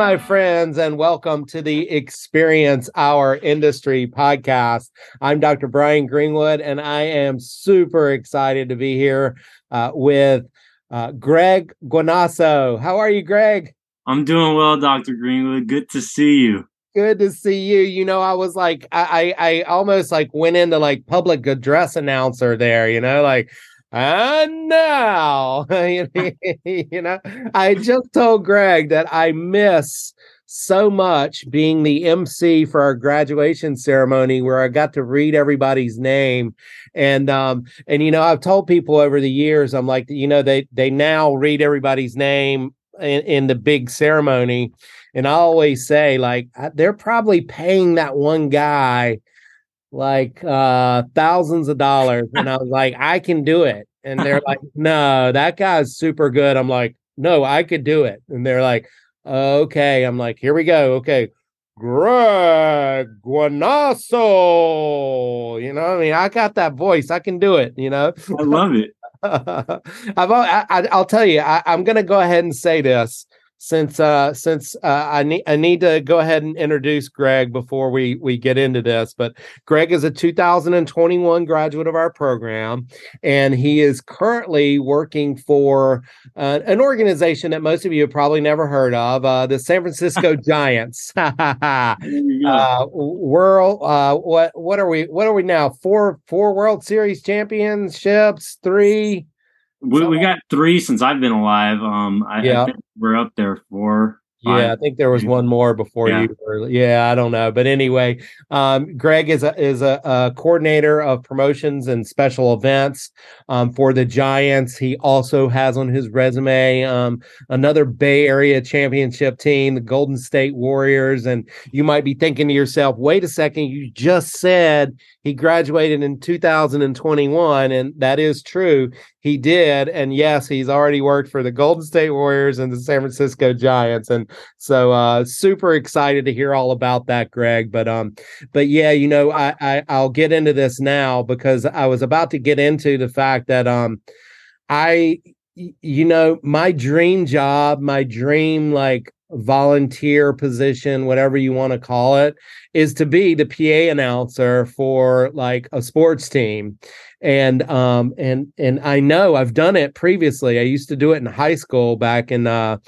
my friends, and welcome to the Experience Our Industry podcast. I'm Dr. Brian Greenwood, and I am super excited to be here uh, with uh, Greg Guinasso. How are you, Greg? I'm doing well, Dr. Greenwood. Good to see you. Good to see you. You know, I was like, I, I, I almost like went into like public address announcer there. You know, like and now, you know, I just told Greg that I miss so much being the MC for our graduation ceremony where I got to read everybody's name. And um, and you know, I've told people over the years, I'm like, you know, they they now read everybody's name in, in the big ceremony. And I always say, like, they're probably paying that one guy like uh thousands of dollars and i was like i can do it. And they're like no that guy's super good. I'm like no i could do it. And they're like okay. I'm like here we go. Okay greg guinasso. You know i mean? I got that voice. I can do it you know? I love it. I've, I, i'll tell you I, i'm gonna go ahead and say this since uh since uh, I need I need to go ahead and introduce Greg before we we get into this but Greg is a 2021 graduate of our program and he is currently working for uh, an organization that most of you have probably never heard of uh, the San Francisco Giants. Uh, world uh what what are we what are we now? Four four World Series championships? Three we, we got three since I've been alive. Um, I, yeah. I we're up there for yeah, I think there was one more before yeah. you. Were, yeah, I don't know, but anyway, um, Greg is a is a, a, coordinator of promotions and special events um, for the Giants. He also has on his resume um, another Bay Area championship team, the Golden State Warriors. And you might be thinking to yourself, "Wait a second, you just said he graduated in 2021 and that is true he did and yes he's already worked for the golden state warriors and the san francisco giants and so uh super excited to hear all about that greg but um but yeah you know i, I i'll get into this now because i was about to get into the fact that um i you know my dream job my dream like volunteer position, whatever you want to call it, is to be the PA announcer for like a sports team and um and and I know I've done it previously. I used to do it in high school back in uh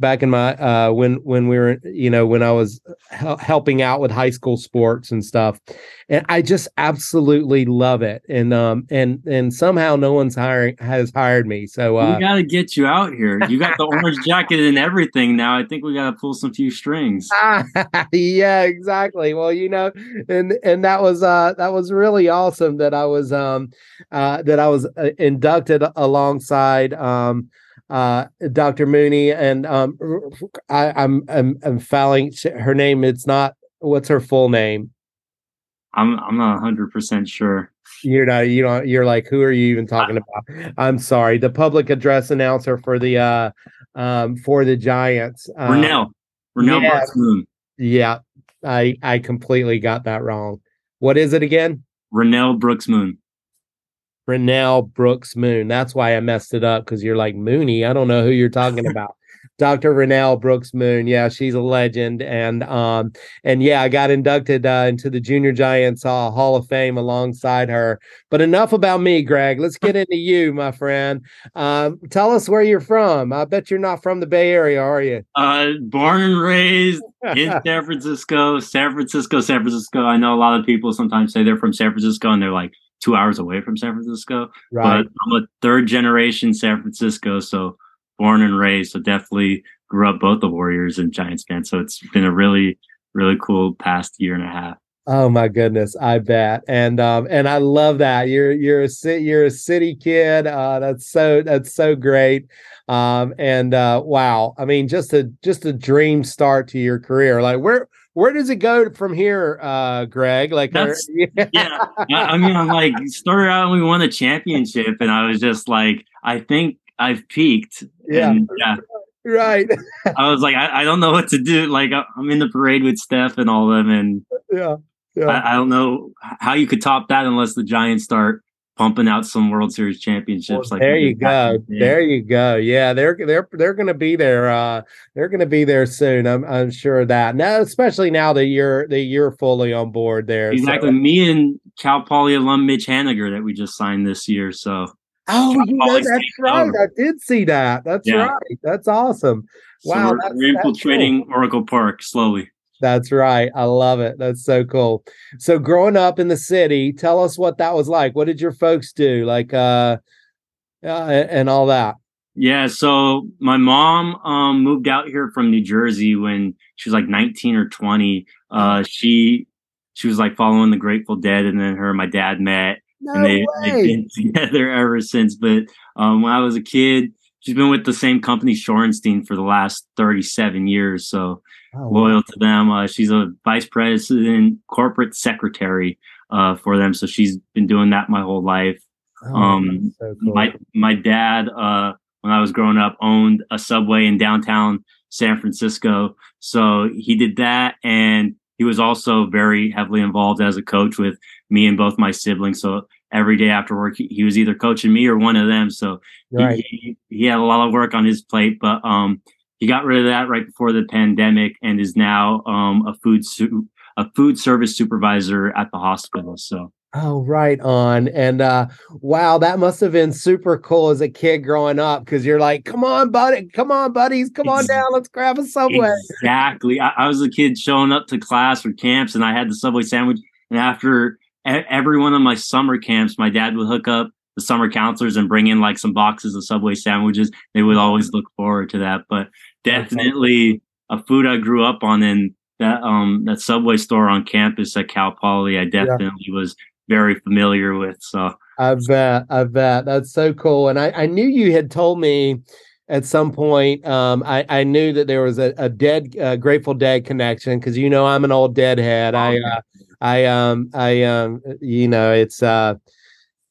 back in my uh when when we were you know when I was helping out with high school sports and stuff. And I just absolutely love it. And um and and somehow no one's hiring has hired me. So uh we got to get you out here. You got the orange jacket and everything now. I think we got to pull some few strings. yeah, exactly. Well, you know, and and that was uh that was really awesome that I was um uh, that I was uh, inducted alongside um, uh, Dr. Mooney, and um, I, I'm, I'm I'm fouling her name. It's not what's her full name. I'm I'm not 100 percent sure. You're not. You don't. You're like, who are you even talking about? I'm sorry. The public address announcer for the uh um for the Giants. Um, Renel. Renel yeah. Yeah, I I completely got that wrong. What is it again? Renel Brooks Moon. Renel Brooks Moon. That's why I messed it up because you're like Mooney. I don't know who you're talking about. Dr. Renel Brooks Moon. Yeah, she's a legend. And um, and yeah, I got inducted uh, into the Junior Giants uh, Hall of Fame alongside her. But enough about me, Greg. Let's get into you, my friend. Um, tell us where you're from. I bet you're not from the Bay Area, are you? Uh, born and raised in San Francisco, San Francisco, San Francisco. I know a lot of people sometimes say they're from San Francisco and they're like, two hours away from San Francisco. Right. But I'm a third generation San Francisco, so born and raised. So definitely grew up both the Warriors and Giants fans. So it's been a really, really cool past year and a half. Oh my goodness, I bet. And um and I love that. You're you're a you're a city kid. Uh that's so that's so great. Um and uh wow. I mean just a just a dream start to your career. Like where where does it go from here, uh, Greg? Like, That's, yeah. yeah. I, mean, I'm like started out and we won the championship, and I was just like, I think I've peaked. Yeah, and, yeah. Right. I was like, I, I, don't know what to do. Like, I'm in the parade with Steph and all of them, and yeah, yeah. I, I don't know how you could top that unless the Giants start pumping out some World Series championships. Well, like there you go, there you go. Yeah, they're they're they're going to be there. Uh, they're going to be there soon. I'm I'm sure of that. Now, especially now that you're that you're fully on board there. Exactly. So. Me and Cal Poly alum Mitch Haniger that we just signed this year. So. Oh, you know, that's right. Over. I did see that. That's yeah. right. That's awesome. So wow, we're, that's, we're infiltrating cool. Oracle Park slowly. That's right. I love it. That's so cool. So growing up in the city, tell us what that was like. What did your folks do? Like uh, uh and all that. Yeah, so my mom um moved out here from New Jersey when she was like 19 or 20. Uh she she was like following the Grateful Dead and then her and my dad met no and they, they've been together ever since. But um when I was a kid, she's been with the same company Shorenstein for the last 37 years. So oh, loyal wow. to them. Uh, she's a vice president, corporate secretary uh, for them. So she's been doing that my whole life. Oh, um, so cool. my my dad, uh, when I was growing up, owned a subway in downtown San Francisco. So he did that, and he was also very heavily involved as a coach with me and both my siblings. So every day after work, he, he was either coaching me or one of them. So right. he, he, had a lot of work on his plate, but um, he got rid of that right before the pandemic and is now um, a food su- a food service supervisor at the hospital. So. Oh, right on. And uh wow, that must have been super cool as a kid growing up because you're like, come on, buddy, come on, buddies, come on down, let's grab a subway. Exactly. I, I was a kid showing up to class for camps and I had the subway sandwich. And after every one of my summer camps, my dad would hook up the summer counselors and bring in like some boxes of Subway sandwiches. They would always look forward to that. But definitely a food I grew up on and that um that Subway store on campus at Cal Poly, I definitely yeah. was very familiar with. So I bet, I bet that's so cool. And I, I knew you had told me at some point. Um, I, I knew that there was a, a dead uh, Grateful Dead connection because you know I'm an old Deadhead. I uh, I um I um you know it's uh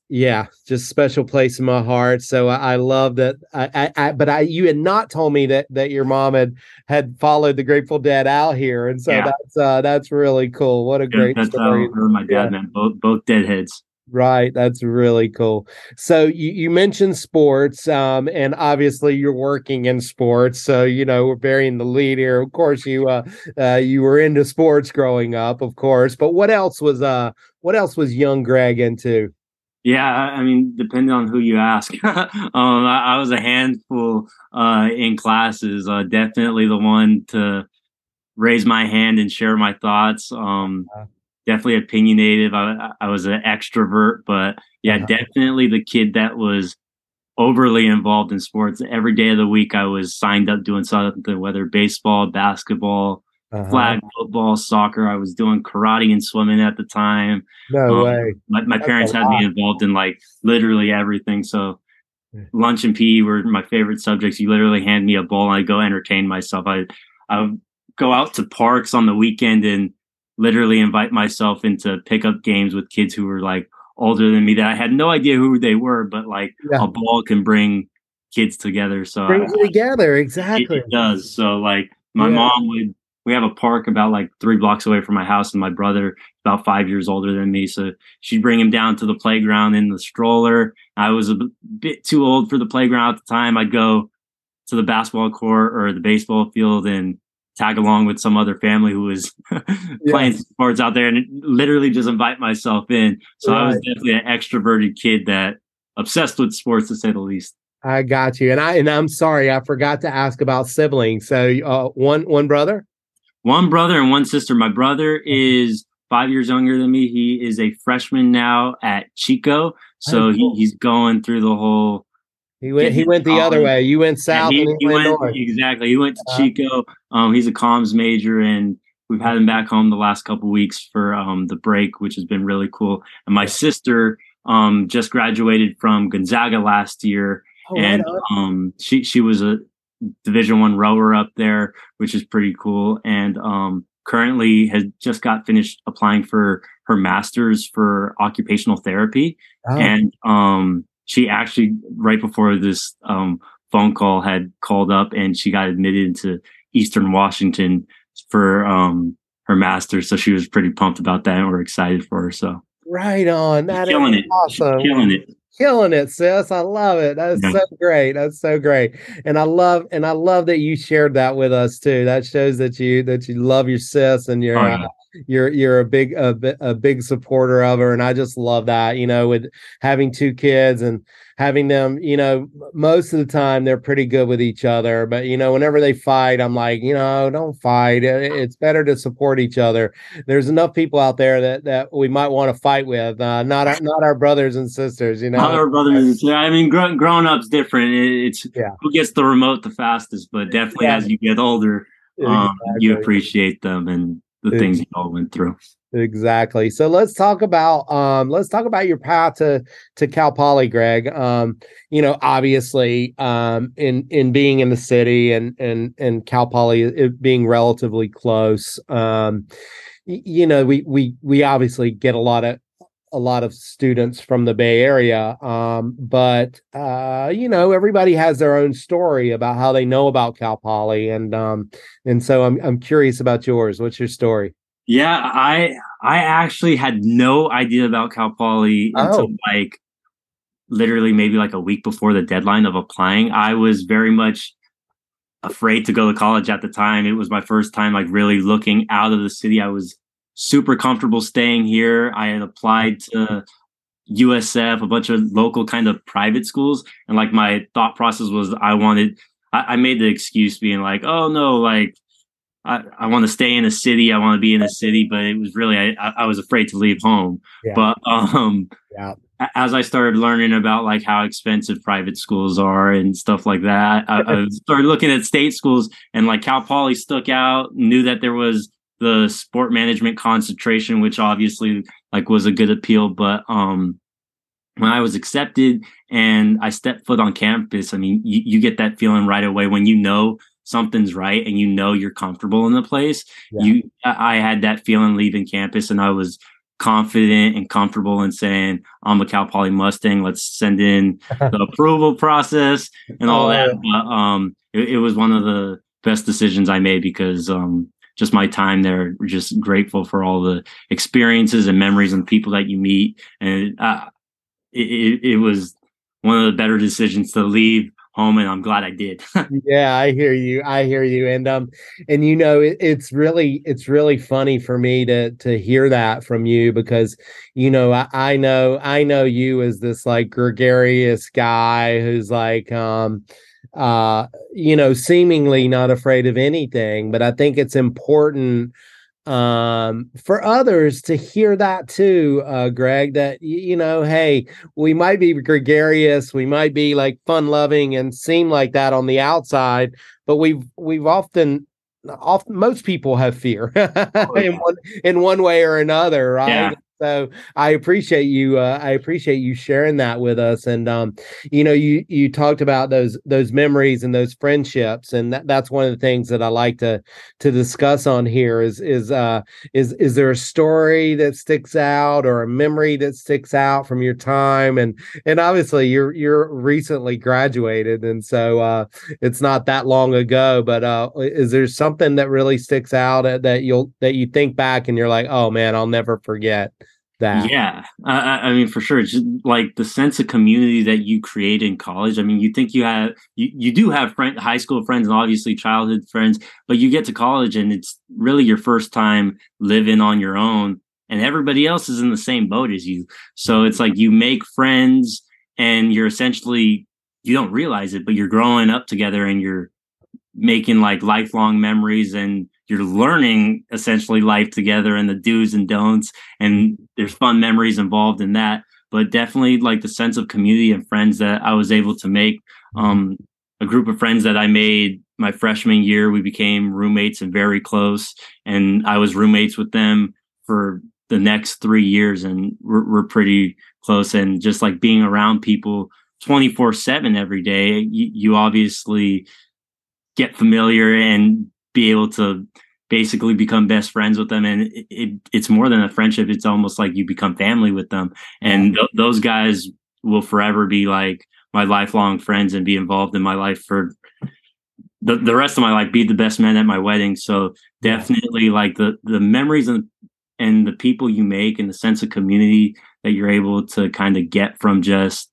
yeah just special place in my heart. So i, I love that I, I, I, but i you had not told me that that your mom had had followed the grateful dead out here. And so yeah. that's uh that's really cool. What a yeah, great that's story. how her and my dad yeah. met both both deadheads Right. That's really cool. So you, you mentioned sports, um, and obviously you're working in sports. So, you know, we're bearing the lead here. Of course, you uh, uh you were into sports growing up, of course. But what else was uh what else was young Greg into? Yeah, I mean, depending on who you ask. um, I, I, was a handful uh in classes. Uh definitely the one to raise my hand and share my thoughts. Um uh-huh definitely opinionated. I, I was an extrovert, but yeah, uh-huh. definitely the kid that was overly involved in sports. Every day of the week, I was signed up doing something, whether baseball, basketball, uh-huh. flag football, soccer. I was doing karate and swimming at the time. No um, way. My, my parents had me involved in like literally everything. So lunch and PE were my favorite subjects. You literally hand me a ball and I go entertain myself. I I go out to parks on the weekend and literally invite myself into pickup games with kids who were like older than me that I had no idea who they were, but like yeah. a ball can bring kids together. So brings you together, exactly. It, it, does. So like my yeah. mom would we have a park about like three blocks away from my house, and my brother about five years older than me. So she'd bring him down to the playground in the stroller. I was a bit too old for the playground at the time. I'd go to the basketball court or the baseball field and tag along with some other family who was playing sports out there and literally just invite myself in. So right. I was definitely an extroverted kid that obsessed with sports to say the least. I got you. And I and I'm sorry, I forgot to ask about siblings. So uh, one one brother? One brother and one sister. My brother is five years younger than me. He is a freshman now at Chico. So oh, cool. he, he's going through the whole he went. He went the college. other way. You went south. He, he, went, went exactly. He went to uh, Chico. Um, he's a comms major, and we've had him back home the last couple weeks for um the break, which has been really cool. And my sister um just graduated from Gonzaga last year, oh, and right um she she was a Division One rower up there, which is pretty cool. And um currently has just got finished applying for her master's for occupational therapy, oh. and um she actually right before this um, phone call had called up and she got admitted into Eastern Washington for um, her master's. So she was pretty pumped about that, and we're excited for her. So Right on. That killing it. awesome. She's killing it killing it, sis. I love it. That's yeah. so great. That's so great. And I love and I love that you shared that with us too. That shows that you that you love your sis and you're oh, yeah. uh, you're you're a big a, a big supporter of her and I just love that, you know, with having two kids and having them, you know, most of the time they're pretty good with each other. But, you know, whenever they fight, I'm like, you know, don't fight. It's better to support each other. There's enough people out there that, that we might want to fight with, uh, not, our, not our brothers and sisters, you know. Not our brothers. Yeah. I mean, gr- growing up's different. It's yeah. who gets the remote the fastest, but definitely yeah. as you get older, um, exactly. you appreciate them and the things you all went through. Exactly. So let's talk about um let's talk about your path to to Cal Poly, Greg. Um, you know, obviously, um in in being in the city and and and Cal Poly it being relatively close. Um, you know, we we we obviously get a lot of a lot of students from the Bay Area. Um, but uh, you know, everybody has their own story about how they know about Cal Poly, and um, and so I'm I'm curious about yours. What's your story? Yeah, I I actually had no idea about Cal Poly oh. until like literally maybe like a week before the deadline of applying. I was very much afraid to go to college at the time. It was my first time like really looking out of the city. I was super comfortable staying here. I had applied to USF, a bunch of local kind of private schools, and like my thought process was I wanted I, I made the excuse being like, oh no, like I, I want to stay in a city. I want to be in a city, but it was really I, I was afraid to leave home. Yeah. But um, yeah. as I started learning about like how expensive private schools are and stuff like that, I, I started looking at state schools and like Cal Poly stuck out. Knew that there was the sport management concentration, which obviously like was a good appeal. But um, when I was accepted and I stepped foot on campus, I mean, you, you get that feeling right away when you know something's right and you know you're comfortable in the place. Yeah. You, I had that feeling leaving campus, and I was confident and comfortable in saying, "I'm a Cal Poly Mustang. Let's send in the approval process and all oh. that." But um, it, it, was one of the best decisions I made because um, just my time there, just grateful for all the experiences and memories and people that you meet, and uh, it, it, was one of the better decisions to leave home and I'm glad I did. yeah, I hear you. I hear you. And um and you know it, it's really it's really funny for me to to hear that from you because you know I, I know I know you as this like gregarious guy who's like um uh you know seemingly not afraid of anything but I think it's important um for others to hear that too uh greg that you know hey we might be gregarious we might be like fun loving and seem like that on the outside but we've we've often often most people have fear in one in one way or another right yeah. So I appreciate you. Uh, I appreciate you sharing that with us. And um, you know, you you talked about those those memories and those friendships, and that, that's one of the things that I like to to discuss on here. Is is uh is is there a story that sticks out or a memory that sticks out from your time? And and obviously you're you're recently graduated, and so uh, it's not that long ago. But uh, is there something that really sticks out that you'll that you think back and you're like, oh man, I'll never forget that. Yeah, I, I mean, for sure, It's just like the sense of community that you create in college. I mean, you think you have you, you do have friend, high school friends and obviously childhood friends, but you get to college and it's really your first time living on your own, and everybody else is in the same boat as you. So it's like you make friends, and you're essentially you don't realize it, but you're growing up together and you're making like lifelong memories and you're learning essentially life together and the do's and don'ts and there's fun memories involved in that. But definitely like the sense of community and friends that i was able to make um a group of friends that i made my freshman year we became roommates and very close and i was roommates with them for the next three years and we're, we're pretty close. And just like being around people 24 7 every day you, you obviously get familiar and be able to basically become best friends with them. And it, it, it's more than a friendship. It's almost like you become family with them. And th- those guys will forever be like my lifelong friends and be involved in my life for the, the rest of my life be the best man at my wedding. So definitely like the the memories and and the people you make and the sense of community that you're able to kind of get from just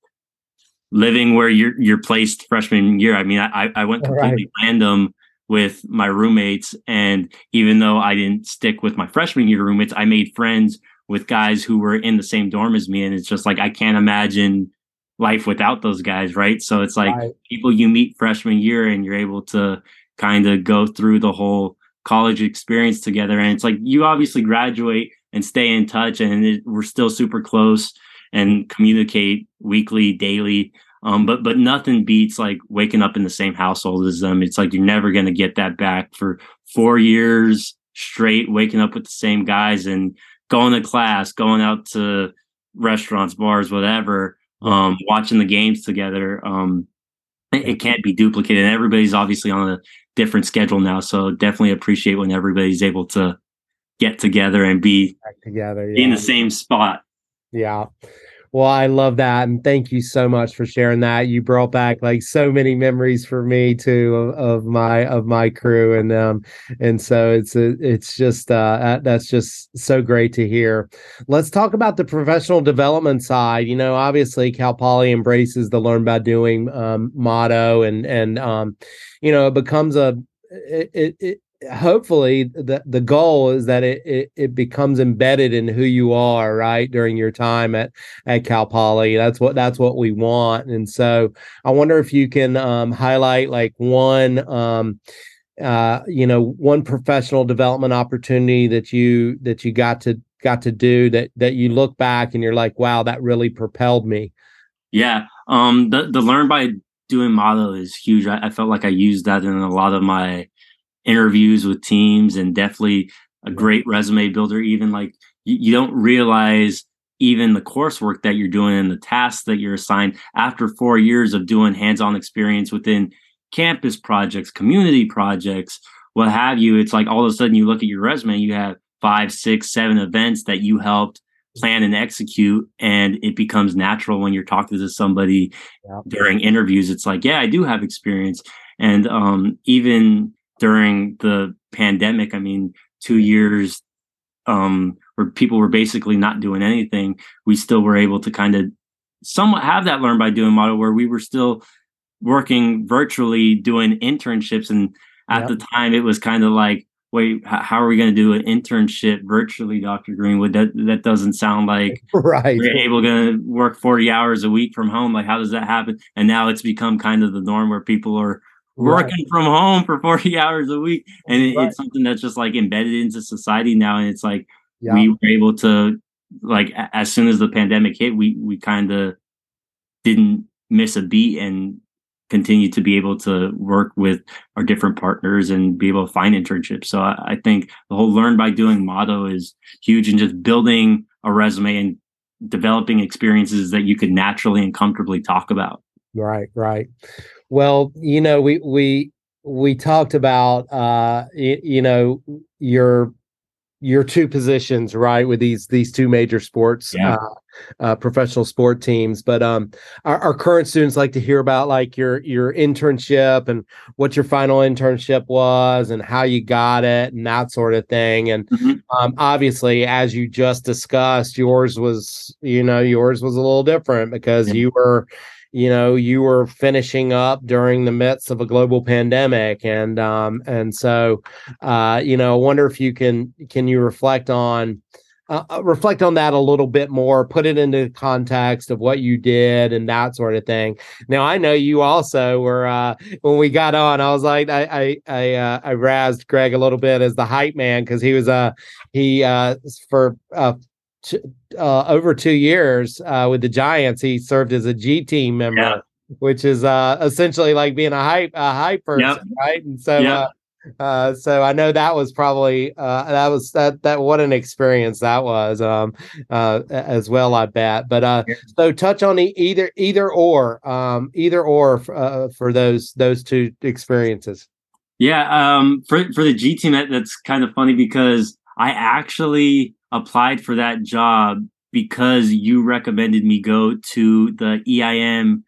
living where you're you're placed freshman year. I mean, I I went completely right. random with my roommates, and even though I didn't stick with my freshman year roommates, I made friends with guys who were in the same dorm as me, and it's just like I can't imagine life without those guys, right? So it's like right. people you meet freshman year, and you're able to kind of go through the whole college experience together, and it's like you obviously graduate and stay in touch, and it, we're still super close and communicate weekly, daily. Um, but but nothing beats like waking up in the same household as them. It's like you're never gonna get that back for four years straight, waking up with the same guys and going to class, going out to restaurants, bars, whatever, um, watching the games together. Um, it, it, can't be duplicated. And everybody's obviously on a different schedule now, so definitely appreciate when everybody's able to get together and be Back together yeah. in the same spot. Yeah. Well, I love that, and thank you so much for sharing that. You brought back like so many memories for me too of, of my of my crew, and um, and so it's it's just uh, that's just so great to hear. Let's talk about the professional development side. You know, obviously Cal Poly embraces the learn by doing um, motto, and and um, you know, it becomes a it, it, hopefully the the goal is that it, it, it becomes embedded in who you are right during your time at at Cal Poly. That's what that's what we want. And so I wonder if you can um, highlight like one um, uh, you know one professional development opportunity that you that you got to got to do that that you look back and you're like wow that really propelled me. Yeah um the the learn by doing model is huge. I, I felt like I used that in a lot of my interviews with teams and definitely a great resume builder. Even like you, you don't realize even the coursework that you're doing and the tasks that you're assigned after four years of doing hands-on experience within campus projects, community projects, what have you. It's like all of a sudden you look at your resume, you have five, six, seven events that you helped plan and execute and it becomes natural when you're talking to somebody yeah. during interviews it's like yeah i do have experience and um, even during the pandemic. I mean, two years um, where people were basically not doing anything, we still were able to kind of somewhat have that learn by doing model where we were still working virtually doing internships. And at yep. the time, it was kind of like, wait, how are we going to do an internship virtually, Dr. Greenwood? That that doesn't sound like right. we're able to work 40 hours a week from home. Like, how does that happen? And now it's become kind of the norm where people are working right. from home for 40 hours a week and it, right. it's something that's just like embedded into society now and it's like yeah. we were able to like as soon as the pandemic hit we we kind of didn't miss a beat and continue to be able to work with our different partners and be able to find internships so I, I think the whole learn by doing motto is huge and just building a resume and developing experiences that you could naturally and comfortably talk about right right well, you know, we we we talked about uh you, you know your your two positions right with these these two major sports yeah. uh, uh, professional sport teams but um our, our, current students like to hear about like your your internship and what your final internship was and how you got it and that sort of thing and mm-hmm. um, obviously as you just discussed yours was you know yours was a little different because yeah. you were you know you were finishing up during the midst of a global pandemic and um and so uh you know i wonder if you can can you reflect on uh, uh, reflect on that a little bit more put it into context of what you did and that sort of thing. Now i know you also were uh when we got on i was like i i i, uh, I razzed greg a little bit as the hype man because he was uh he uh for uh uh, over two years uh, with the Giants, he served as a G team member, yeah. which is uh, essentially like being a hype a hype person, yep. right? And so, yep. Uh, uh, so I know that was probably uh, that was that that what an experience that was um, as well. I bet, but yeah. so touch on either either or um, either or for those those two experiences. Yeah, um, for for the G team, that, that's kind of funny because I actually applied for that job because you recommended me go to the EIM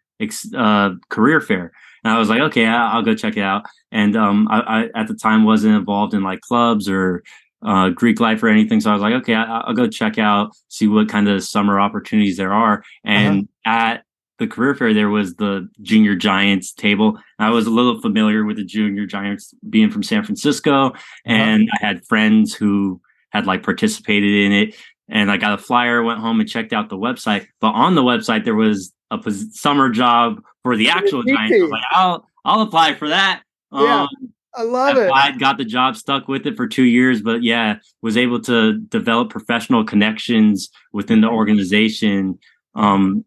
uh, career fair. And I was like, okay, I'll go check it out. And um, I, I, at the time wasn't involved in like clubs or uh, Greek life or anything. So I was like, okay, I, will go check out, see what kind of summer opportunities there are. And uh-huh. at the career fair, there was the Junior Giants table. I was a little familiar with the Junior Giants being from San Francisco, uh-huh. and. I had friends who had like participated in it. And I got a flyer, went home and checked out the website. But on the website, there was a summer job for the actual Giants. like, I'll I'll apply for that. Yeah. Um, I love it. I got the job, stuck with it for two years, but yeah, was able to develop professional connections within the organization um,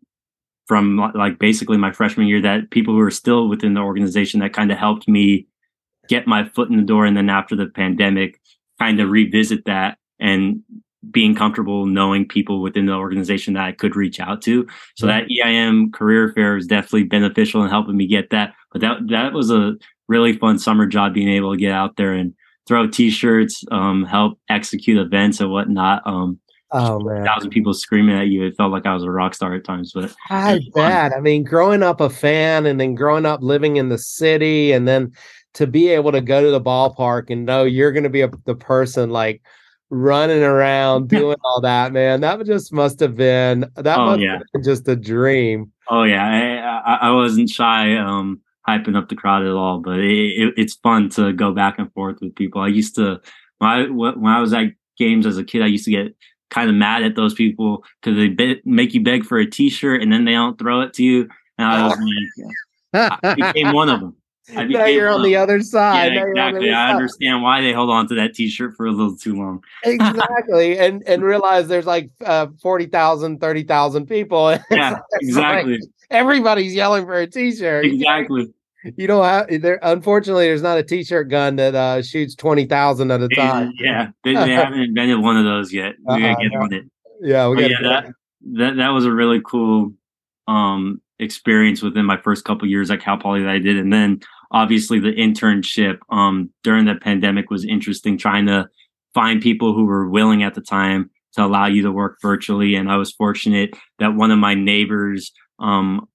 from like basically my freshman year. That people who are still within the organization that kind of helped me get my foot in the door, and then after the pandemic, kind of revisit that and being comfortable knowing people within the organization that I could reach out to. So mm-hmm. that EIM career fair is definitely beneficial in helping me get that. But that that was a really fun summer job being able to get out there and throw t-shirts, um, help execute events and whatnot. Um, oh man, thousand people screaming at you. It felt like I was a rock star at times. But I bet. I mean, growing up a fan and then growing up living in the city, and then to be able to go to the ballpark and know you're going to be a, the person like running around doing all that, man. That just must have been that oh, must yeah. have been just a dream. Oh yeah, I, I, I wasn't shy. Um, hyping up the crowd at all, but it, it, it's fun to go back and forth with people. I used to when I when I was at games as a kid, I used to get kind of mad at those people because they be- make you beg for a T-shirt and then they don't throw it to you. And I was like, I became one of them. now you're on the other side. Yeah, exactly. I side. understand why they hold on to that T-shirt for a little too long. exactly, and and realize there's like uh, 40,000, 30,000 people. Yeah, exactly. Like everybody's yelling for a T-shirt. Exactly. You know how there? Unfortunately, there's not a T-shirt gun that uh, shoots twenty thousand at a time. Yeah, they, they haven't invented one of those yet. We gotta get on it. Yeah, we got yeah, that, that that was a really cool um experience within my first couple years at Cal Poly that I did, and then obviously the internship um, during the pandemic was interesting. Trying to find people who were willing at the time to allow you to work virtually, and I was fortunate that one of my neighbors, um,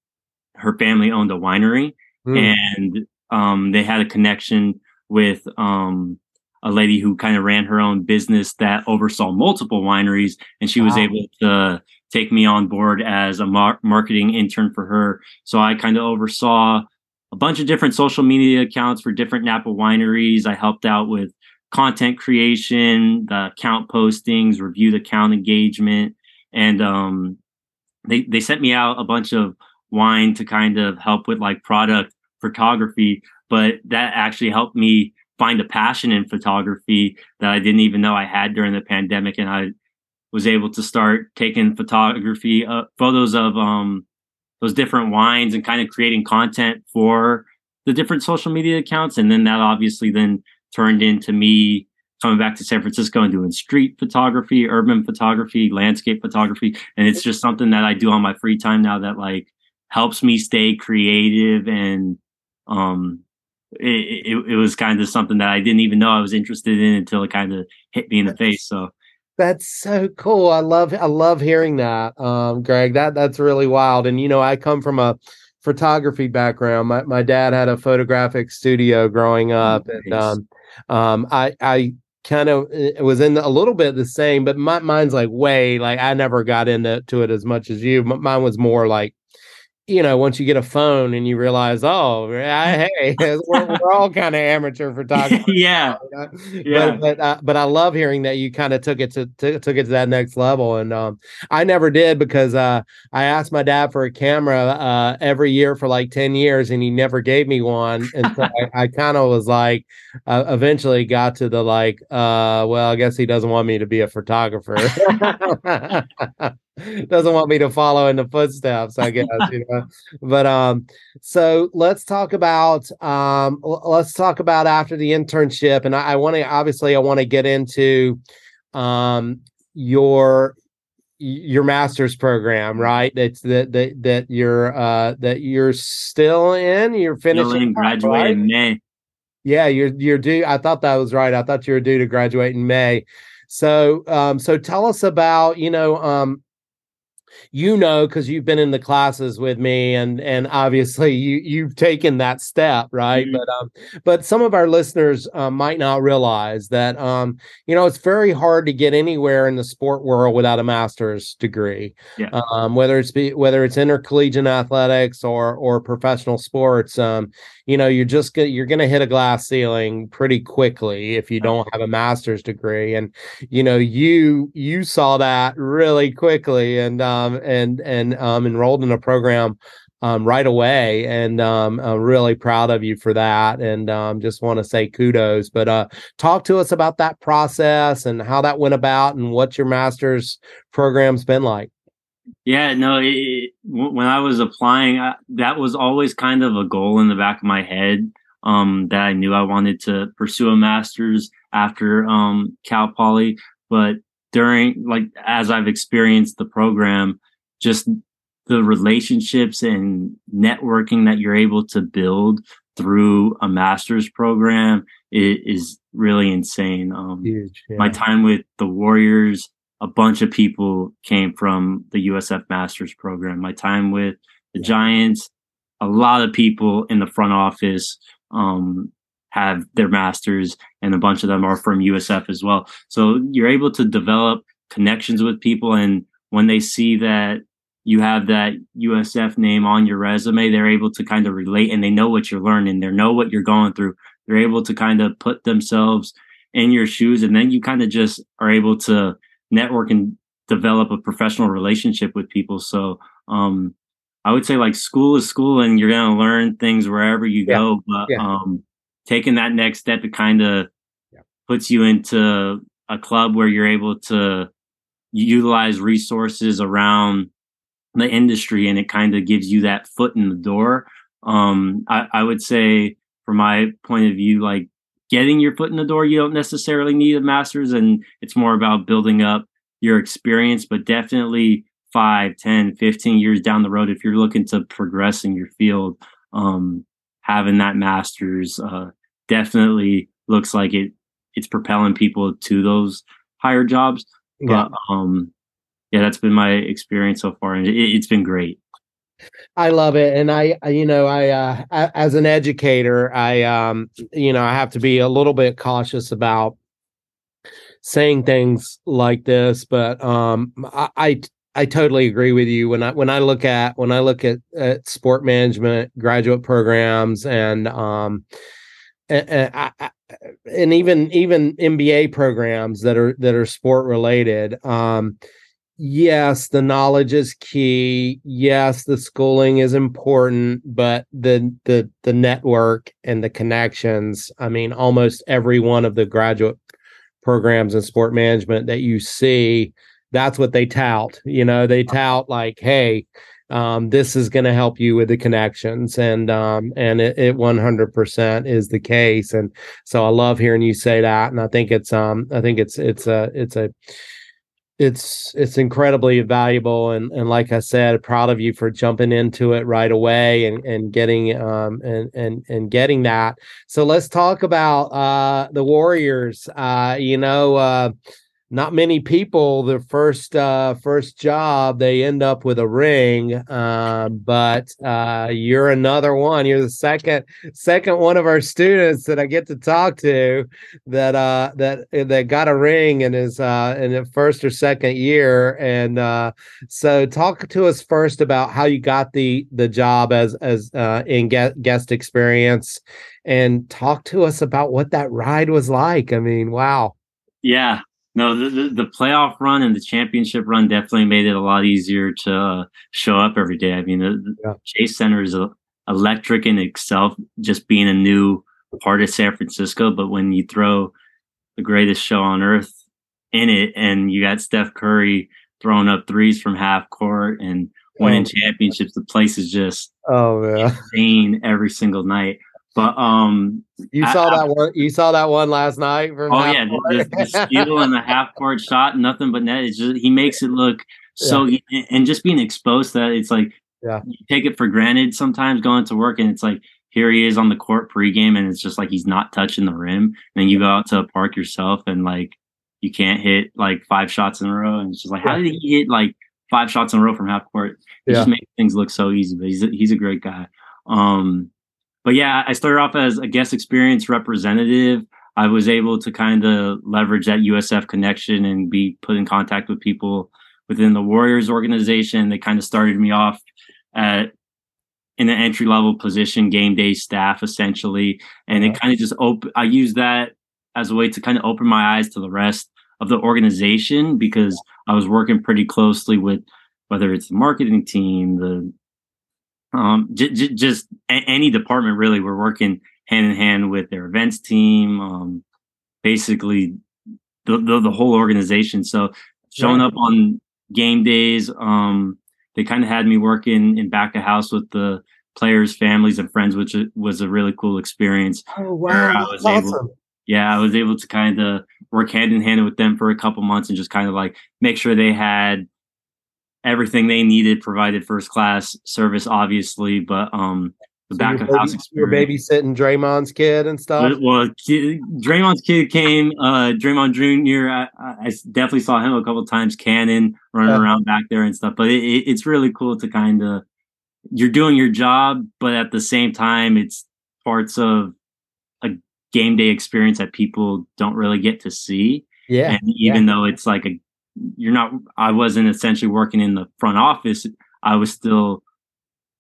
her family owned a winery, mm. and um, they had a connection with um, a lady who kind of ran her own business that oversaw multiple wineries, and she wow. was able to take me on board as a mar- marketing intern for her. So I kind of oversaw a bunch of different social media accounts for different Napa wineries. I helped out with content creation, the account postings, reviewed account engagement, and um, they they sent me out a bunch of wine to kind of help with like product photography. But that actually helped me find a passion in photography that I didn't even know I had during the pandemic, and I was able to start taking photography uh, photos of um, those different wines and kind of creating content for the different social media accounts and then that obviously then turned into me coming back to San Francisco and doing street photography, urban photography, landscape photography and it's just something that I do on my free time now that like helps me stay creative and um it, it, it was kind of something that I didn't even know I was interested in until it kind of hit me in the face so that's so cool. I love I love hearing that, um, Greg. That that's really wild. And you know, I come from a photography background. My my dad had a photographic studio growing oh, up, nice. and um, um, I I kind of it was in a little bit the same, but my mine's like way like I never got into to it as much as you. Mine was more like you know, once you get a phone and you realize, oh, hey, we're, we're all kind of amateur photographers. yeah, yeah. But but, uh, but, I love hearing that you kind of took it to, to, took it to that next level, and um, I never did because uh, I asked my dad for a camera uh, every year for like ten years, and he never gave me one, and so I, I kind of was like, uh, eventually got to the like, uh, well, I guess he doesn't want me to be a photographer. Doesn't want me to follow in the footsteps, I guess, you know. But um, so let's talk about um, let's talk about after the internship, and I, I want to obviously I want to get into um your your master's program, mm-hmm. right? That's that that that you're uh that you're still in. You're finishing. Graduate right? in May. Yeah, you're you're due. I thought that was right. I thought you were due to graduate in May. So um so tell us about you know um you know because you've been in the classes with me and and obviously you you've taken that step right mm-hmm. but um but some of our listeners uh, might not realize that um you know it's very hard to get anywhere in the sport world without a master's degree yeah. um whether it's be whether it's intercollegiate athletics or or professional sports um you know you're just gonna you're gonna hit a glass ceiling pretty quickly if you don't have a master's degree and you know you you saw that really quickly and um and and um enrolled in a program um, right away. And um, I'm really proud of you for that. And um, just want to say kudos. But uh, talk to us about that process and how that went about and what your master's program's been like. Yeah, no, it, when I was applying, I, that was always kind of a goal in the back of my head um, that I knew I wanted to pursue a master's after um, Cal Poly. But during, like, as I've experienced the program, just the relationships and networking that you're able to build through a master's program is, is really insane. Um, Huge, yeah. My time with the Warriors, a bunch of people came from the USF Masters program. My time with the yeah. Giants, a lot of people in the front office um, have their masters, and a bunch of them are from USF as well. So you're able to develop connections with people, and when they see that you have that USF name on your resume, they're able to kind of relate, and they know what you're learning. They know what you're going through. They're able to kind of put themselves in your shoes, and then you kind of just are able to network and develop a professional relationship with people. So um, I would say like school is school and you're going to learn things wherever you yeah. go. But yeah. um, taking that next step, it kind of yeah. puts you into a club where you're able to utilize resources around the industry and it kind of gives you that foot in the door. Um, I, I would say from my point of view, like getting your foot in the door, you don't necessarily need a master's, and it's more about building up your experience, but definitely 5, 10, 15 years down the road, if you're looking to progress in your field, um, having that master's uh, definitely looks like it it's propelling people to those higher jobs. Yeah. But um, yeah, that's been my experience so far, and it, has been great. I love it, and I, you know, I, uh, as an educator, I, um, you know, I have to be a little bit cautious about saying things like this, but um, I, I, I totally agree with you. When I when I look at when I look at, at sport management graduate programs and um, and, and, I, and even even MBA programs that are that are sport related, um, yes, the knowledge is key. Yes, the schooling is important, but the the the network and the connections. I mean, almost every one of the graduate programs in sport management that you see, that's what they tout. You know, they tout like, hey, um, this is going to help you with the connections and um, and it, it 100% is the case and so i love hearing you say that and i think it's um i think it's it's a it's a it's it's incredibly valuable and and like I said, proud of you for jumping into it right away and and getting um and and and getting that. So let's talk about uh the Warriors. Uh you know uh not many people the first uh first job they end up with a ring um but uh you're another one. You're the second second one of our students that i get to talk to that uh that that got a ring in his uh in the first or second year. And uh so talk to us first about how you got the the job as as uh in guest guest experience. And talk to us about what that ride was like. I mean wow. Yeah no, the, the, the, playoff run and the championship run definitely made it a lot easier to uh, show up every day. I mean, the, yeah. Chase Center is electric in itself, just being a new part of San Francisco. But when you throw the greatest show on earth in it, and you got Steph Curry throwing up threes from half court and winning oh. championships, the place is just oh man insane every single night. But um, you saw I, that one. You saw that one last night. oh yeah, the, the, steal and the half court shot, nothing but net. It's just he makes it look so, yeah. and just being exposed that it's like yeah, you take it for granted sometimes going to work, and it's like here he is on the court pregame, and it's just like he's not touching the rim. And then you go out to a park yourself, and like you can't hit like five shots in a row, and it's just like how did he hit like five shots in a row from half court. He yeah. just makes things look so easy. But he's a, he's a great guy. Um, but yeah, I started off as a guest experience representative. I was able to kind of leverage that USF connection and be put in contact with people within the Warriors organization. They kind of started me off at in an entry level position, game day staff essentially, and it kind of just open. I use that as a way to kind of open my eyes to the rest of the organization because I was working pretty closely with whether it's the marketing team, the um, j- j- just a- any department really. We're working hand in hand with their events team, um, basically the, the, the whole organization. So showing up on game days, um, they kind of had me working in back of house with the players, families, and friends, which was a really cool experience. Oh wow, I was awesome. able, yeah, I was able to kind of work hand in hand with them for a couple months and just kind of like make sure they had everything they needed provided first class service obviously but um the so back of baby, house experience. You're babysitting Draymond's kid and stuff. Well, Draymond's kid came. Uh, Draymond Jr. I, I, definitely saw him a couple times. Cannon running yeah. around back there and stuff. But it, it, it's really cool to kind of you're doing your job, but at the same time, it's parts of a game day experience that people don't really get to see. Yeah. And even yeah. though it's like a you're not I wasn't essentially working in the front office. I was still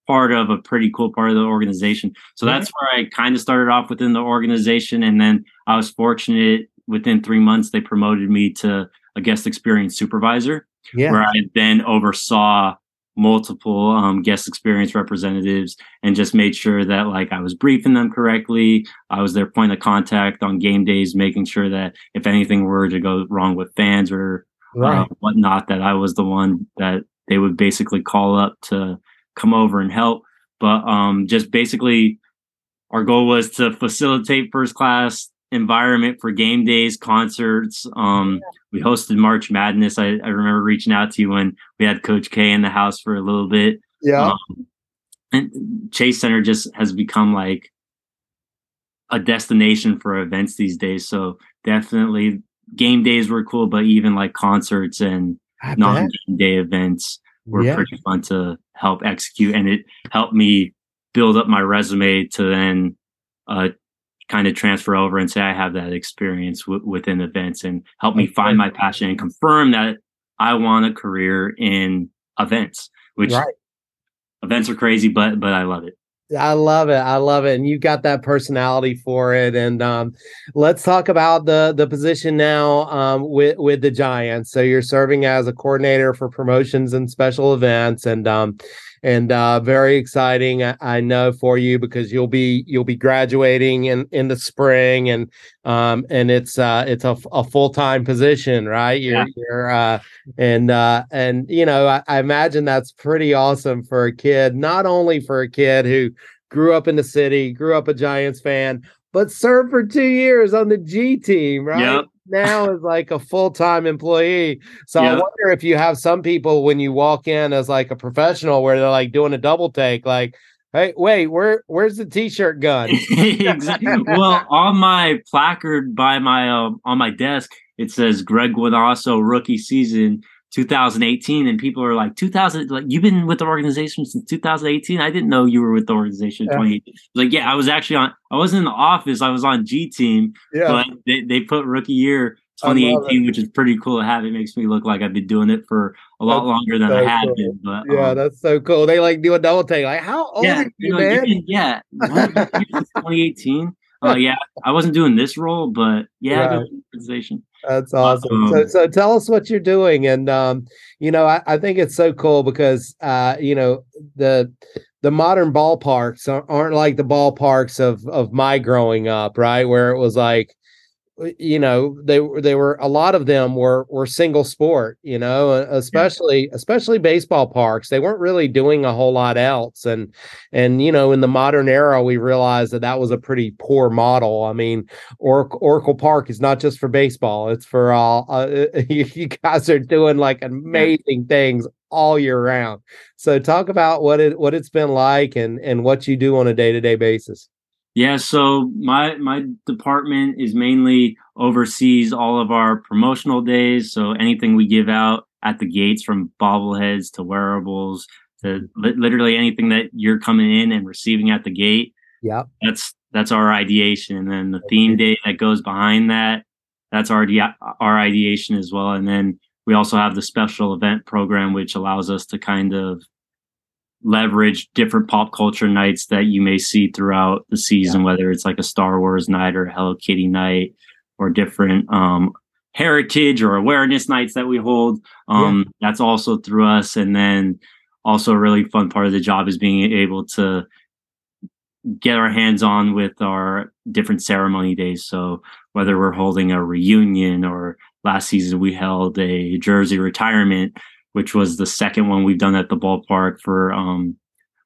part of a pretty cool part of the organization. So mm-hmm. that's where I kind of started off within the organization. And then I was fortunate within three months, they promoted me to a guest experience supervisor, yeah. where I then oversaw multiple um, guest experience representatives and just made sure that like I was briefing them correctly. I was their point of contact on game days, making sure that if anything were to go wrong with fans or right. uh, whatnot, that I was the one that they would basically call up to come over and help. But um, just basically, our goal was to facilitate first class environment for game days, concerts. Um, we hosted March Madness. I, I, remember reaching out to you when we had Coach K in the house for a little bit. Yeah. Um, and Chase Center just has become like a destination for events these days. So definitely game days were cool, but even like concerts and non game day events were yeah. pretty fun to help execute. And it helped me build up my resume to then uh, kind of transfer over and say I have that experience w- within events and help me find my passion and confirm that I want a career in events, which right. events are crazy, but but I love it. I love it. I love it. And you've got that personality for it. And um, let's talk about the the position now um, with with the Giants. So you're serving as a coordinator for promotions and special events, and um, and uh, very exciting. I, I, know for you because you'll be you'll be graduating in in the spring, and um, and it's uh, it's a, a full time position, right? You're yeah. you're uh, and uh, and you know I, I imagine that's pretty awesome for a kid, not only for a kid who grew up in the city, grew up a Giants fan, but served for two years on the G team, right? Yep now is like a full-time employee. So I wonder if you have some people when you walk in as like a professional where they're like doing a double take, like, hey, wait, where where's the t-shirt gun? Well, on my placard by my uh, on my desk, it says Greg Guinasso rookie season 2018 and people are like 2000 like you've been with the organization since 2018 i didn't know you were with the organization yeah. 2018 like yeah i was actually on i wasn't in the office i was on g team yeah. but they, they put rookie year 2018 which is pretty cool to have it makes me look like i've been doing it for a lot that's longer than so i had cool. been but yeah um, that's so cool they like do a double take like how old yeah, are you, you know, man? You can, yeah 2018 uh, yeah, I wasn't doing this role, but yeah, right. organization. That's awesome. Um, so, so tell us what you're doing, and um, you know, I, I think it's so cool because uh, you know the the modern ballparks aren't like the ballparks of of my growing up, right? Where it was like you know they they were a lot of them were were single sport you know especially yeah. especially baseball parks. They weren't really doing a whole lot else. And and you know in the modern era we realized that that was a pretty poor model. I mean or- oracle park is not just for baseball. It's for all uh, you guys are doing like amazing things all year round. So talk about what it what it's been like and and what you do on a day-to-day basis yeah, so my my department is mainly oversees all of our promotional days. So anything we give out at the gates from bobbleheads to wearables to mm-hmm. li- literally anything that you're coming in and receiving at the gate. Yeah. That's that's our ideation. And then the theme day that goes behind that, that's our our ideation as well. And then we also have the special event program, which allows us to kind of leverage different pop culture nights that you may see throughout the season, yeah. whether it's like a Star Wars night or a Hello Kitty night or different um, heritage or awareness nights that we hold. Um, yeah. That's also through us. And then also a really fun part of the job is being able to get our hands on with our different ceremony days. So whether we're holding a reunion or last season we held a jersey retirement which was the second one we've done at the ballpark for um,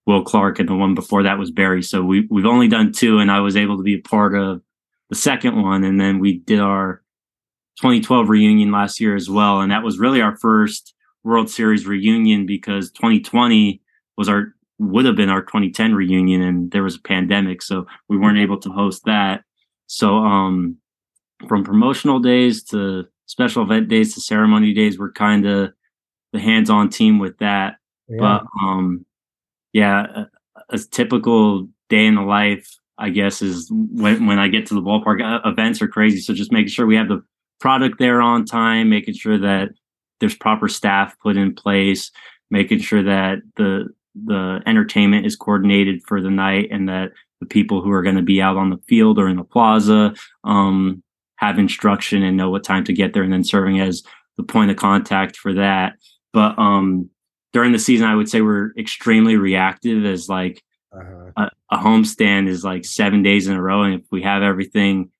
Will Clark, and the one before that was Barry. So we we've only done two, and I was able to be a part of the second one, and then we did our 2012 reunion last year as well, and that was really our first World Series reunion because 2020 was our would have been our 2010 reunion, and there was a pandemic, so we weren't able to host that. So um, from promotional days to special event days to ceremony days, we're kind of the hands-on team with that. Yeah. But um, yeah, a, a, typical day in the life, I guess, is when when I get to the ballpark. Uh, events are crazy, so just making sure we have the product there on time, making sure that there's proper staff put in place, making sure that the the entertainment is coordinated for the night, and that the people who are going to be out on the field or in the plaza um, have instruction and know what time to get there, and then serving as the point of contact for that. But um, during the season, I would say we're extremely reactive as like uh-huh. a, a homestand is like seven days in a row. And if we have everything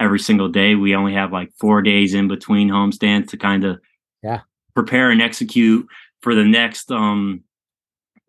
every single day, we only have like four days in between homestands to kind of yeah prepare and execute for the next um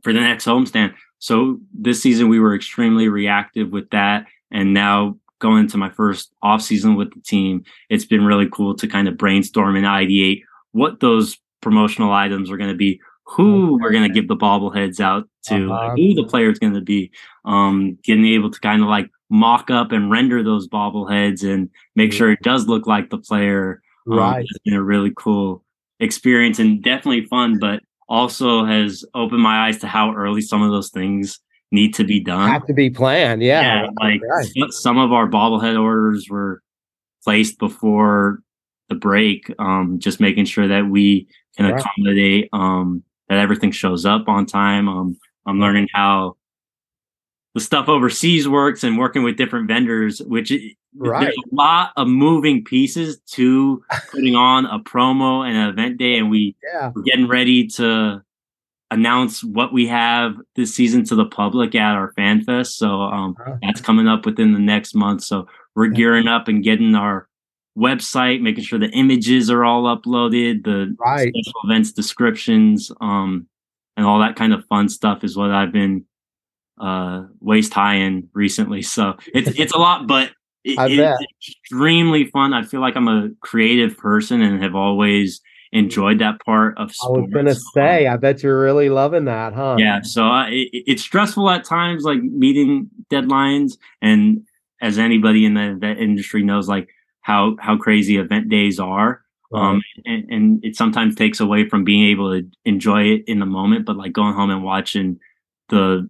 for the next homestand. So this season we were extremely reactive with that. And now going into my first off season with the team, it's been really cool to kind of brainstorm and ideate what those promotional items are going to be who okay. we're going to give the bobbleheads out to, uh-huh. who the player is going to be. Um, getting able to kind of like mock up and render those bobbleheads and make sure it does look like the player. Um, right. It's been a really cool experience and definitely fun, but also has opened my eyes to how early some of those things need to be done. Have to be planned. Yeah. yeah like right. some of our bobblehead orders were placed before the break. Um, just making sure that we right. accommodate um, that everything shows up on time. Um, I'm learning how the stuff overseas works and working with different vendors, which right. there's a lot of moving pieces to putting on a promo and an event day, and we yeah. we're getting ready to announce what we have this season to the public at our fan fest. So um, uh-huh. that's coming up within the next month. So we're gearing up and getting our website, making sure the images are all uploaded, the right. special events descriptions, um, and all that kind of fun stuff is what I've been uh, waist high in recently. So it's it's a lot, but it, it's extremely fun. I feel like I'm a creative person and have always enjoyed that part of sports. I was gonna say, I bet you're really loving that, huh? Yeah. So uh, it, it's stressful at times, like meeting deadlines, and as anybody in the that industry knows, like how how crazy event days are. Um, and, and, it sometimes takes away from being able to enjoy it in the moment, but like going home and watching the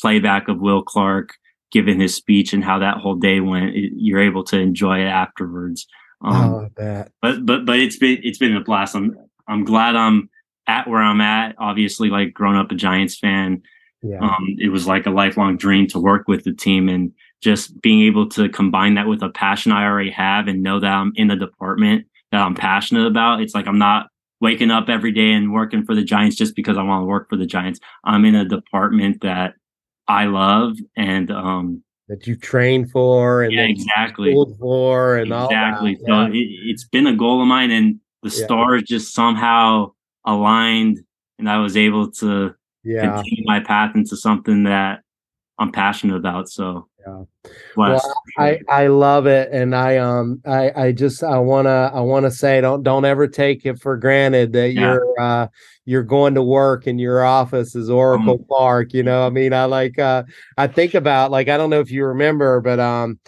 playback of Will Clark giving his speech and how that whole day went, it, you're able to enjoy it afterwards. Um, oh, that. But but but it's been it's been a blast. I'm I'm glad I'm at where I'm at. Obviously, like growing up a Giants fan, yeah. um, it was like a lifelong dream to work with the team and just being able to combine that with a passion I already have and know that I'm in a department that I'm passionate about. It's like I'm not waking up every day and working for the Giants just because I want to work for the Giants. I'm in a department that I love and um that you train for and yeah, exactly for and exactly. So yeah. it, has been a goal of mine, and the yeah. stars just somehow aligned, and I was able to yeah. continue my path into something that I'm passionate about. So yeah. Well, I I love it, and I um I I just I wanna I wanna say don't don't ever take it for granted that yeah. you're uh you're going to work and your office is Oracle um, Park. You know, I mean, I like uh I think about like I don't know if you remember, but um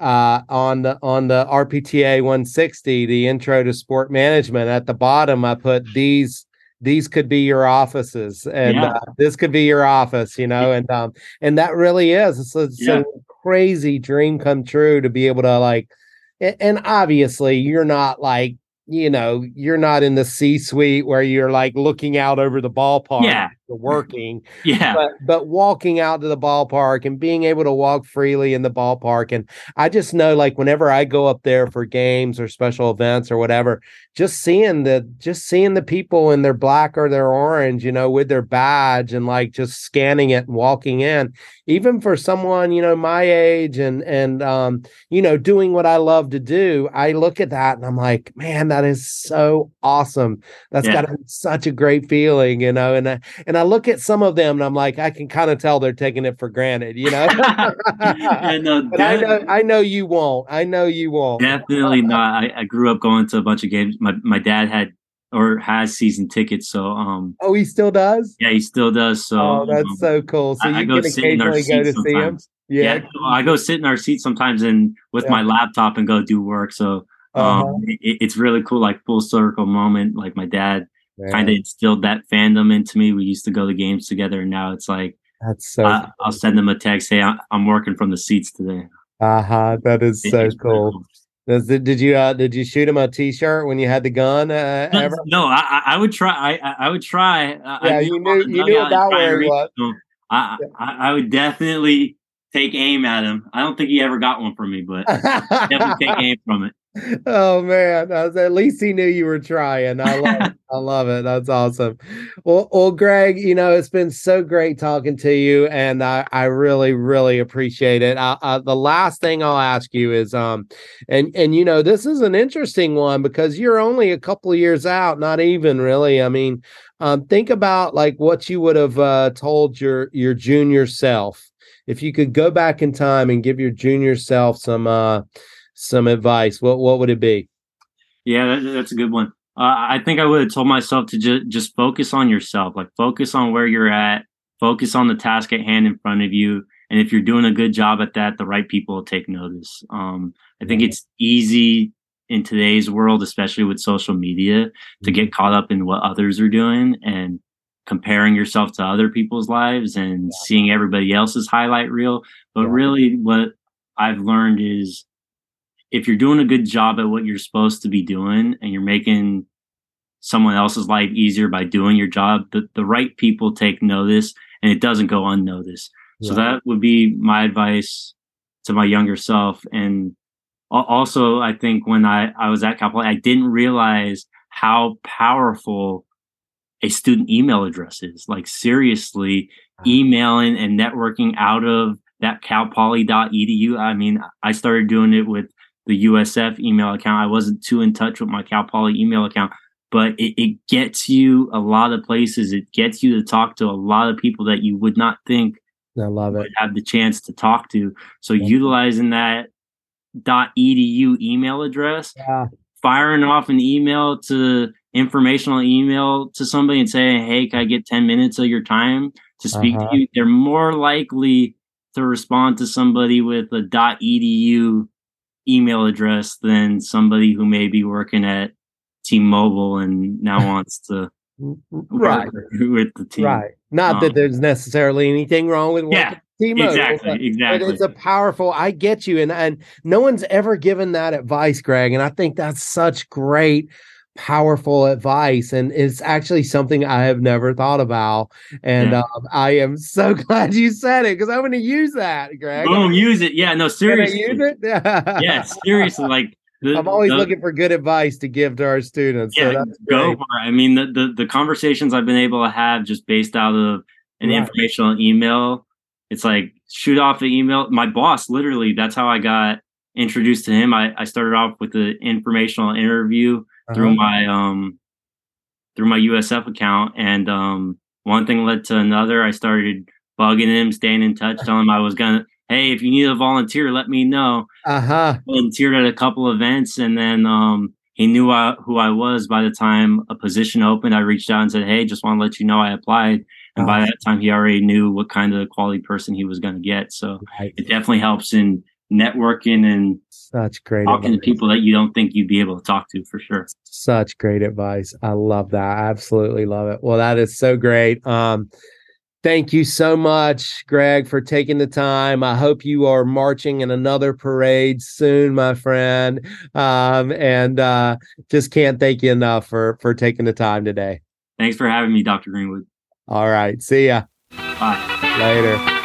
uh, on the on the RPTA 160, the intro to sport management. At the bottom, I put these these could be your offices and yeah. uh, this could be your office you know and um and that really is it's, it's yeah. a crazy dream come true to be able to like and obviously you're not like you know, you're not in the C suite where you're like looking out over the ballpark. Yeah. Working. Yeah. But, but walking out to the ballpark and being able to walk freely in the ballpark. And I just know like whenever I go up there for games or special events or whatever, just seeing the just seeing the people in their black or their orange, you know, with their badge and like just scanning it and walking in, even for someone, you know, my age and and um, you know, doing what I love to do, I look at that and I'm like, man, that is so awesome. That's yeah. got such a great feeling, you know. And I, and I look at some of them and I'm like, I can kind of tell they're taking it for granted, you know. and, uh, but I know, I know you won't. I know you won't. Definitely not. I, I grew up going to a bunch of games. My my dad had or has season tickets. So um Oh, he still does? Yeah, he still does. So Oh, that's um, so cool. So I, you I can occasionally go to sometimes. see him. Yeah. yeah. I go sit in our seat sometimes and with yeah. my laptop and go do work. So uh-huh. Um, it, it's really cool, like full circle moment. Like my dad kind of instilled that fandom into me. We used to go to games together, and now it's like that's so. I, will send them a text. Hey, I'm working from the seats today. Uh huh. That is so it's cool. Does, did you uh, did you shoot him a T-shirt when you had the gun? Uh, ever? No, I, I would try. I I would try. Yeah, I you knew you knew about where he was. I, I I would definitely take aim at him. I don't think he ever got one from me, but definitely take aim from it oh man, was, at least he knew you were trying. I love it. I love it. That's awesome. Well, well, Greg, you know it's been so great talking to you, and I, I really, really appreciate it. I, I, the last thing I'll ask you is, um, and and you know this is an interesting one because you're only a couple of years out, not even really. I mean, um, think about like what you would have uh, told your your junior self if you could go back in time and give your junior self some uh some advice, what what would it be? Yeah, that, that's a good one. Uh, I think I would have told myself to just just focus on yourself, like focus on where you're at, focus on the task at hand in front of you, and if you're doing a good job at that, the right people will take notice. Um, I think it's easy in today's world, especially with social media, to mm-hmm. get caught up in what others are doing and comparing yourself to other people's lives and seeing everybody else's highlight reel. But really, what I've learned is if you're doing a good job at what you're supposed to be doing and you're making someone else's life easier by doing your job, the, the right people take notice and it doesn't go unnoticed. Yeah. So that would be my advice to my younger self. And also, I think when I, I was at Cal Poly, I didn't realize how powerful a student email address is. Like seriously, emailing and networking out of that calpoly.edu. I mean, I started doing it with the USF email account. I wasn't too in touch with my Cal Poly email account, but it, it gets you a lot of places. It gets you to talk to a lot of people that you would not think I love it. Have the chance to talk to. So yeah. utilizing that .dot .edu email address, yeah. firing off an email to informational email to somebody and saying, "Hey, can I get ten minutes of your time to speak uh-huh. to you?" They're more likely to respond to somebody with a .dot .edu email address than somebody who may be working at T-Mobile and now wants to right with the team. Right. Not um, that there's necessarily anything wrong with yeah, T-Mobile, exactly, but, exactly. But it's a powerful. I get you, and and no one's ever given that advice, Greg, and I think that's such great powerful advice and it's actually something i have never thought about and yeah. um, i am so glad you said it because i'm going to use that greg. Boom use it. Yeah no seriously. use it? Yeah seriously like the, i'm always the, looking for good advice to give to our students yeah so go for it. I mean the, the, the conversations i've been able to have just based out of an right. informational email it's like shoot off an email. My boss literally that's how i got introduced to him. I, I started off with the informational interview uh-huh. through my um through my USF account, and um one thing led to another. I started bugging him, staying in touch, telling him I was gonna. Hey, if you need a volunteer, let me know. Uh huh. Volunteered at a couple events, and then um he knew I, who I was by the time a position opened. I reached out and said, "Hey, just want to let you know I applied." And by uh-huh. that time, he already knew what kind of quality person he was going to get. So right. it definitely helps in networking and such great talking advice. to people that you don't think you'd be able to talk to for sure. Such great advice. I love that. I absolutely love it. Well, that is so great. Um, thank you so much, Greg, for taking the time. I hope you are marching in another parade soon, my friend. Um, and uh, just can't thank you enough for for taking the time today. Thanks for having me, Dr. Greenwood. All right. See ya. Bye. Later.